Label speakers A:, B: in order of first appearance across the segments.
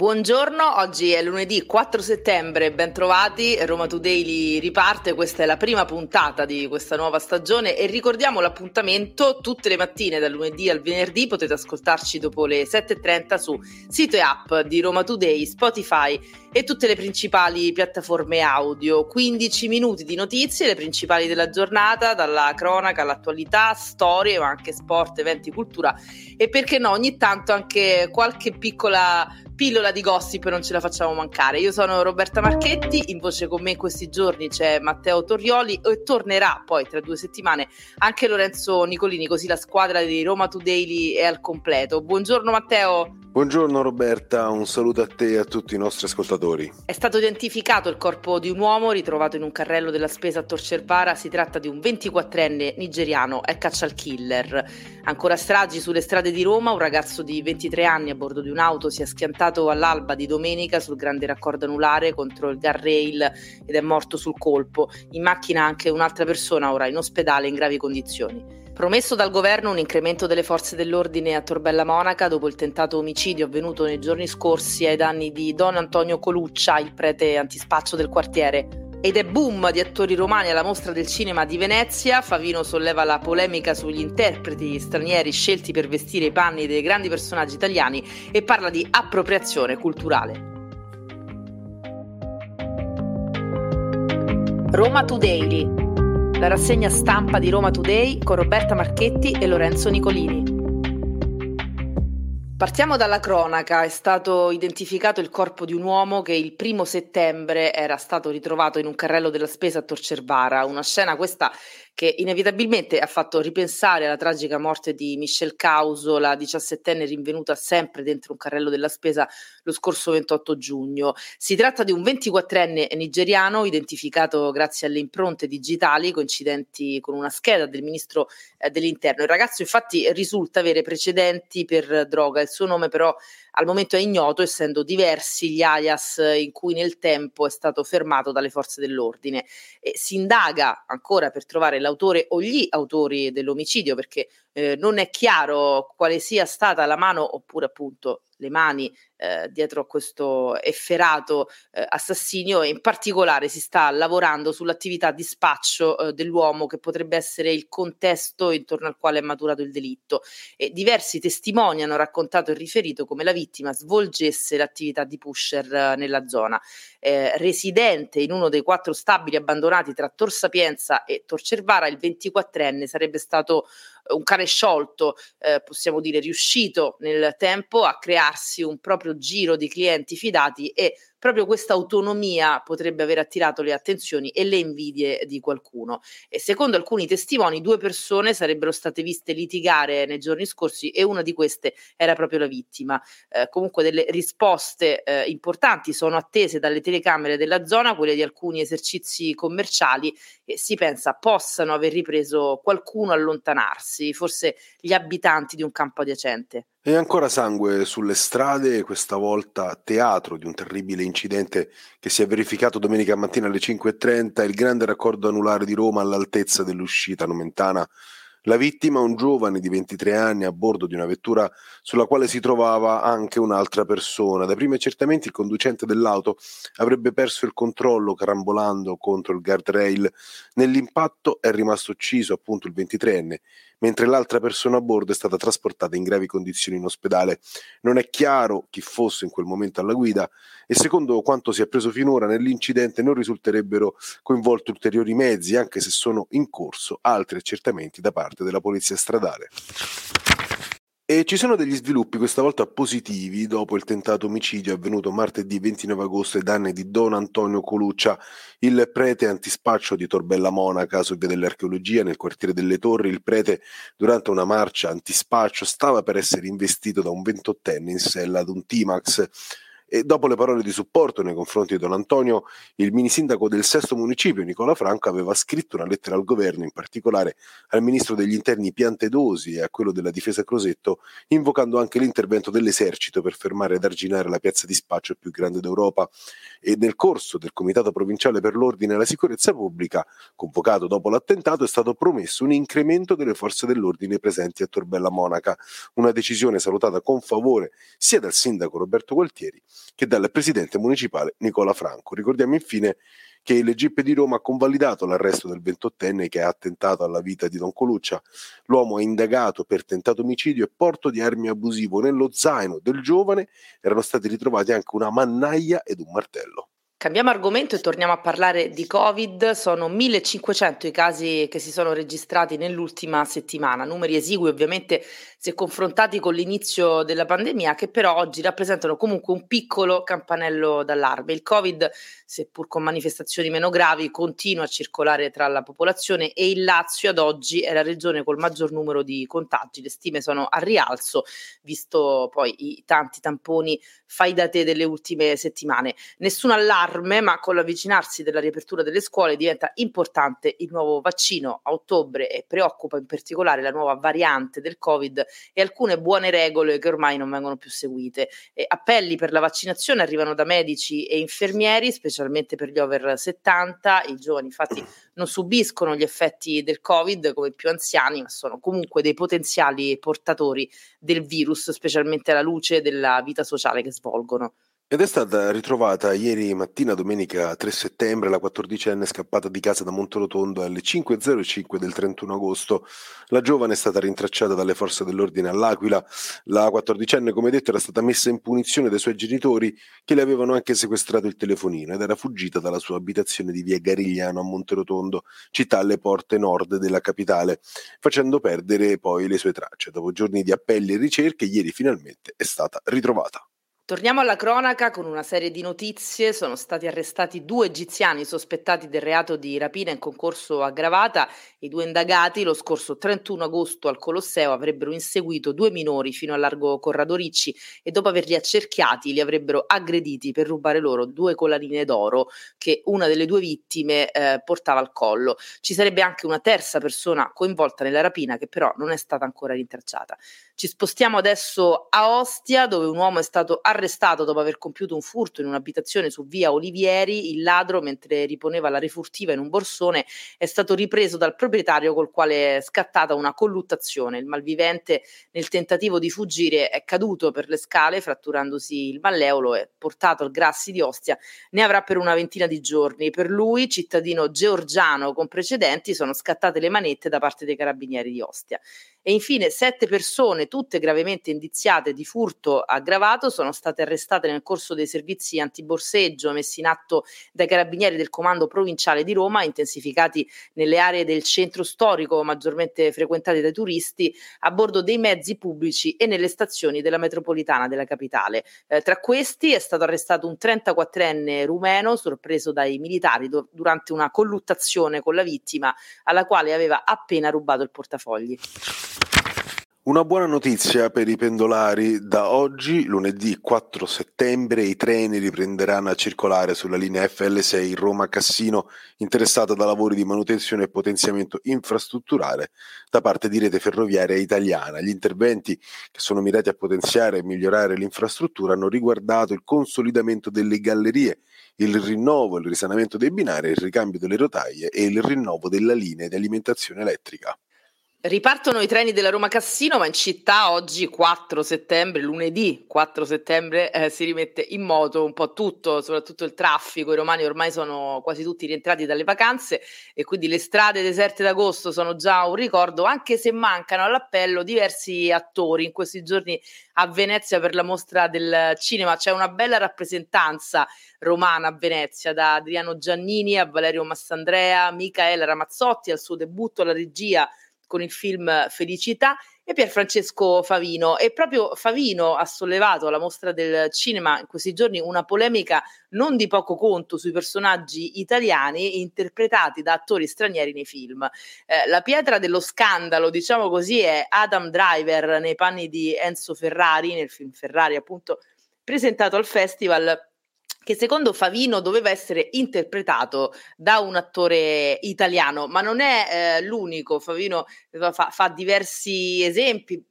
A: Buongiorno, oggi è lunedì 4 settembre, bentrovati, Roma Today riparte, questa è la prima puntata di questa nuova stagione e ricordiamo l'appuntamento tutte le mattine dal lunedì al venerdì, potete ascoltarci dopo le 7.30 su sito e app di Roma Today, Spotify e tutte le principali piattaforme audio, 15 minuti di notizie, le principali della giornata, dalla cronaca all'attualità, storie ma anche sport, eventi, cultura e perché no ogni tanto anche qualche piccola pillola di gossip non ce la facciamo mancare. Io sono Roberta Marchetti, in voce con me questi giorni c'è Matteo Torrioli e tornerà poi tra due settimane anche Lorenzo Nicolini, così la squadra di Roma Today è al completo. Buongiorno Matteo.
B: Buongiorno Roberta, un saluto a te e a tutti i nostri ascoltatori.
A: È stato identificato il corpo di un uomo ritrovato in un carrello della spesa a Torcervara, si tratta di un 24enne nigeriano, è caccia al killer. Ancora stragi sulle strade di Roma, un ragazzo di 23 anni a bordo di un'auto si è schiantato all'alba di domenica sul grande raccordo anulare contro il guardrail ed è morto sul colpo. In macchina anche un'altra persona ora in ospedale in gravi condizioni. Promesso dal governo un incremento delle forze dell'ordine a Torbella Monaca dopo il tentato omicidio avvenuto nei giorni scorsi ai danni di Don Antonio Coluccia, il prete antispaccio del quartiere. Ed è boom di attori romani alla mostra del cinema di Venezia. Favino solleva la polemica sugli interpreti stranieri scelti per vestire i panni dei grandi personaggi italiani e parla di appropriazione culturale. Roma Today la rassegna stampa di Roma Today con Roberta Marchetti e Lorenzo Nicolini. Partiamo dalla cronaca, è stato identificato il corpo di un uomo che il primo settembre era stato ritrovato in un carrello della spesa a Torcervara, una scena questa che inevitabilmente ha fatto ripensare alla tragica morte di Michelle Causo, la diciassettenne rinvenuta sempre dentro un carrello della spesa lo scorso 28 giugno. Si tratta di un 24enne nigeriano identificato grazie alle impronte digitali coincidenti con una scheda del ministro eh, dell'interno. Il ragazzo infatti risulta avere precedenti per droga, il suo nome però al momento è ignoto, essendo diversi gli alias in cui nel tempo è stato fermato dalle forze dell'ordine. E si indaga ancora per trovare l'autore o gli autori dell'omicidio, perché eh, non è chiaro quale sia stata la mano oppure appunto le mani eh, dietro a questo efferato eh, assassinio e in particolare si sta lavorando sull'attività di spaccio eh, dell'uomo che potrebbe essere il contesto intorno al quale è maturato il delitto e diversi testimoni hanno raccontato e riferito come la vittima svolgesse l'attività di pusher eh, nella zona. Eh, residente in uno dei quattro stabili abbandonati tra Tor Sapienza e Tor Cervara, il 24enne sarebbe stato un cane sciolto, eh, possiamo dire riuscito nel tempo a crearsi un proprio giro di clienti fidati e proprio questa autonomia potrebbe aver attirato le attenzioni e le invidie di qualcuno. E secondo alcuni testimoni, due persone sarebbero state viste litigare nei giorni scorsi e una di queste era proprio la vittima. Eh, comunque delle risposte eh, importanti sono attese dalle telecamere della zona, quelle di alcuni esercizi commerciali e si pensa possano aver ripreso qualcuno allontanarsi, forse gli abitanti di un campo adiacente.
B: E ancora sangue sulle strade, questa volta teatro di un terribile incidente che si è verificato domenica mattina alle 5.30, il grande raccordo anulare di Roma all'altezza dell'uscita nomentana la vittima, un giovane di 23 anni a bordo di una vettura sulla quale si trovava anche un'altra persona. Dai primi accertamenti il conducente dell'auto avrebbe perso il controllo carambolando contro il guardrail. Nell'impatto è rimasto ucciso appunto il 23enne, mentre l'altra persona a bordo è stata trasportata in gravi condizioni in ospedale. Non è chiaro chi fosse in quel momento alla guida e secondo quanto si è preso finora nell'incidente non risulterebbero coinvolti ulteriori mezzi, anche se sono in corso altri accertamenti da parte della polizia stradale. E ci sono degli sviluppi questa volta positivi dopo il tentato omicidio avvenuto martedì 29 agosto ai danni di Don Antonio Coluccia, il prete antispaccio di Torbella Monaca su via dell'archeologia nel quartiere delle Torri. Il prete durante una marcia antispaccio stava per essere investito da un ventottenne in sella ad un T-Max e dopo le parole di supporto nei confronti di Don Antonio, il minisindaco del sesto municipio, Nicola Franco, aveva scritto una lettera al governo, in particolare al ministro degli interni Piantedosi e a quello della difesa Crosetto, invocando anche l'intervento dell'esercito per fermare ed arginare la piazza di spaccio più grande d'Europa. E nel corso del Comitato Provinciale per l'Ordine e la Sicurezza Pubblica, convocato dopo l'attentato, è stato promesso un incremento delle forze dell'ordine presenti a Torbella Monaca, una decisione salutata con favore sia dal sindaco Roberto Gualtieri che dal presidente municipale Nicola Franco. Ricordiamo infine che il GIP di Roma ha convalidato l'arresto del 28enne che ha attentato alla vita di Don Coluccia. L'uomo è indagato per tentato omicidio e porto di armi abusivo. Nello zaino del giovane erano stati ritrovati anche una mannaia ed un martello.
A: Cambiamo argomento e torniamo a parlare di Covid. Sono 1500 i casi che si sono registrati nell'ultima settimana, numeri esigui ovviamente se confrontati con l'inizio della pandemia, che però oggi rappresentano comunque un piccolo campanello d'allarme. Il Covid, seppur con manifestazioni meno gravi, continua a circolare tra la popolazione e il Lazio ad oggi è la regione col maggior numero di contagi. Le stime sono a rialzo, visto poi i tanti tamponi fai da te delle ultime settimane. Nessun allarme, ma con l'avvicinarsi della riapertura delle scuole diventa importante il nuovo vaccino a ottobre e preoccupa in particolare la nuova variante del Covid e alcune buone regole che ormai non vengono più seguite. E appelli per la vaccinazione arrivano da medici e infermieri, specialmente per gli over 70. I giovani infatti non subiscono gli effetti del Covid come i più anziani, ma sono comunque dei potenziali portatori del virus, specialmente alla luce della vita sociale che svolgono.
B: Ed è stata ritrovata ieri mattina, domenica 3 settembre, la quattordicenne scappata di casa da Monterotondo alle 5.05 del 31 agosto. La giovane è stata rintracciata dalle forze dell'ordine all'Aquila. La quattordicenne, come detto, era stata messa in punizione dai suoi genitori che le avevano anche sequestrato il telefonino ed era fuggita dalla sua abitazione di via Garigliano a Monterotondo, città alle porte nord della capitale, facendo perdere poi le sue tracce. Dopo giorni di appelli e ricerche, ieri finalmente è stata ritrovata.
A: Torniamo alla cronaca con una serie di notizie. Sono stati arrestati due egiziani sospettati del reato di rapina in concorso aggravata. I due indagati lo scorso 31 agosto al Colosseo avrebbero inseguito due minori fino al largo Corrado Ricci e dopo averli accerchiati li avrebbero aggrediti per rubare loro due collanine d'oro che una delle due vittime eh, portava al collo. Ci sarebbe anche una terza persona coinvolta nella rapina che però non è stata ancora rintracciata. Ci spostiamo adesso a Ostia dove un uomo è stato arrestato arrestato dopo aver compiuto un furto in un'abitazione su via Olivieri. Il ladro, mentre riponeva la refurtiva in un borsone, è stato ripreso dal proprietario col quale è scattata una colluttazione. Il malvivente, nel tentativo di fuggire, è caduto per le scale, fratturandosi il malleolo e portato al Grassi di Ostia. Ne avrà per una ventina di giorni. Per lui, cittadino georgiano con precedenti, sono scattate le manette da parte dei carabinieri di Ostia. E infine sette persone, tutte gravemente indiziate di furto aggravato, sono state arrestate nel corso dei servizi antiborseggio messi in atto dai carabinieri del comando provinciale di Roma, intensificati nelle aree del centro storico maggiormente frequentate dai turisti, a bordo dei mezzi pubblici e nelle stazioni della metropolitana della capitale. Eh, tra questi è stato arrestato un 34enne rumeno sorpreso dai militari do- durante una colluttazione con la vittima alla quale aveva appena rubato il portafogli.
B: Una buona notizia per i pendolari, da oggi, lunedì 4 settembre, i treni riprenderanno a circolare sulla linea FL6 Roma-Cassino, interessata da lavori di manutenzione e potenziamento infrastrutturale da parte di rete ferroviaria italiana. Gli interventi che sono mirati a potenziare e migliorare l'infrastruttura hanno riguardato il consolidamento delle gallerie, il rinnovo e il risanamento dei binari, il ricambio delle rotaie e il rinnovo della linea di alimentazione elettrica.
A: Ripartono i treni della Roma Cassino, ma in città oggi 4 settembre, lunedì 4 settembre, eh, si rimette in moto un po' tutto, soprattutto il traffico. I romani ormai sono quasi tutti rientrati dalle vacanze e quindi le strade deserte d'agosto sono già un ricordo, anche se mancano all'appello diversi attori. In questi giorni a Venezia per la mostra del cinema c'è una bella rappresentanza romana a Venezia, da Adriano Giannini a Valerio Massandrea, Michaela Ramazzotti al suo debutto alla regia con il film Felicità e Pierfrancesco Favino. E proprio Favino ha sollevato alla mostra del cinema in questi giorni una polemica non di poco conto sui personaggi italiani interpretati da attori stranieri nei film. Eh, la pietra dello scandalo, diciamo così, è Adam Driver nei panni di Enzo Ferrari, nel film Ferrari appunto presentato al festival che secondo Favino doveva essere interpretato da un attore italiano, ma non è eh, l'unico. Favino fa, fa diversi esempi,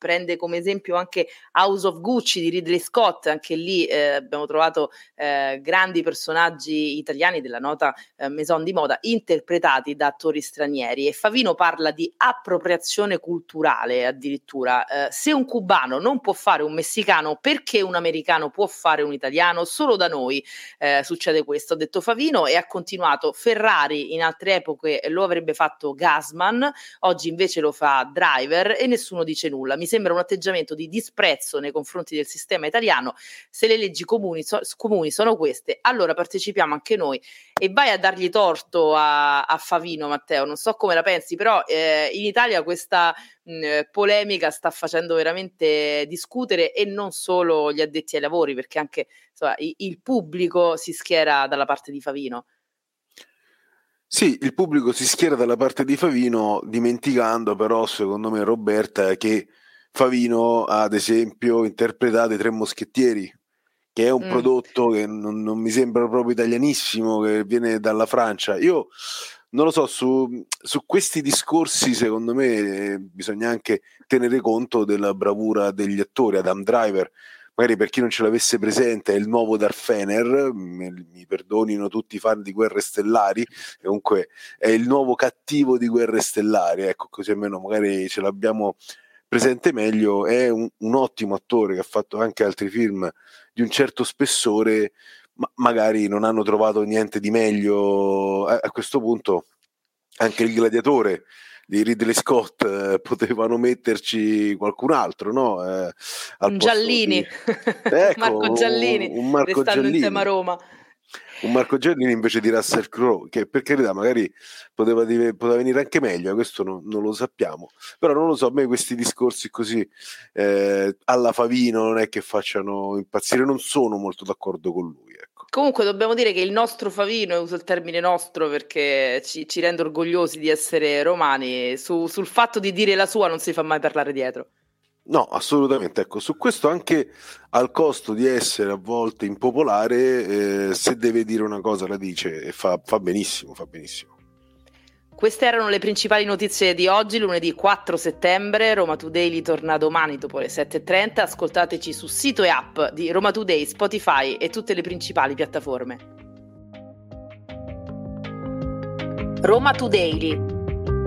A: prende come esempio anche House of Gucci di Ridley Scott, anche lì eh, abbiamo trovato eh, grandi personaggi italiani della nota eh, maison di moda interpretati da attori stranieri e Favino parla di appropriazione culturale addirittura. Eh, se un cubano non può fare un messicano, perché un americano può fare un italiano? Solo da noi eh, succede questo, ha detto Favino e ha continuato Ferrari in altre epoche lo avrebbe fatto Gasman, oggi invece lo fa Driver e nessuno dice nulla. Mi sembra un atteggiamento di disprezzo nei confronti del sistema italiano. Se le leggi comuni, so, comuni sono queste, allora partecipiamo anche noi e vai a dargli torto a, a Favino, Matteo. Non so come la pensi, però eh, in Italia questa mh, polemica sta facendo veramente discutere e non solo gli addetti ai lavori, perché anche insomma, il, il pubblico si schiera dalla parte di Favino.
B: Sì, il pubblico si schiera dalla parte di Favino, dimenticando però, secondo me, Roberta, che Favino ha ad esempio interpretato i Tre Moschettieri, che è un mm. prodotto che non, non, mi sembra proprio italianissimo, che viene dalla Francia. Io non lo so, su, su questi discorsi secondo me eh, bisogna anche tenere conto della bravura degli attori. Adam Driver magari per chi non ce l'avesse presente, è il nuovo Darth Fener, mi, mi perdonino tutti i fan di Guerre Stellari, comunque è il nuovo cattivo di Guerre Stellari, ecco, così almeno magari ce l'abbiamo presente meglio, è un, un ottimo attore che ha fatto anche altri film di un certo spessore, ma magari non hanno trovato niente di meglio a, a questo punto anche il gladiatore di Ridley Scott eh, potevano metterci qualcun altro, no? Eh,
A: un Giallini, di... ecco, Marco Giallini, un, un Marco Giallini. in tema Roma.
B: Un Marco Giannini invece di Russell Crowe, che per carità magari poteva, poteva venire anche meglio, questo non, non, lo sappiamo, però non lo so, a me questi discorsi così eh, alla Favino non è che facciano impazzire, non sono molto d'accordo con lui.
A: Comunque dobbiamo dire che il nostro Favino, uso il termine nostro perché ci, ci rende orgogliosi di essere romani, su, sul fatto di dire la sua non si fa mai parlare dietro.
B: No, assolutamente. Ecco, su questo anche al costo di essere a volte impopolare, eh, se deve dire una cosa la dice e fa, fa benissimo, fa benissimo.
A: Queste erano le principali notizie di oggi, lunedì 4 settembre. Roma Today torna domani dopo le 7.30. Ascoltateci su sito e app di Roma Today, Spotify e tutte le principali piattaforme. Roma Today,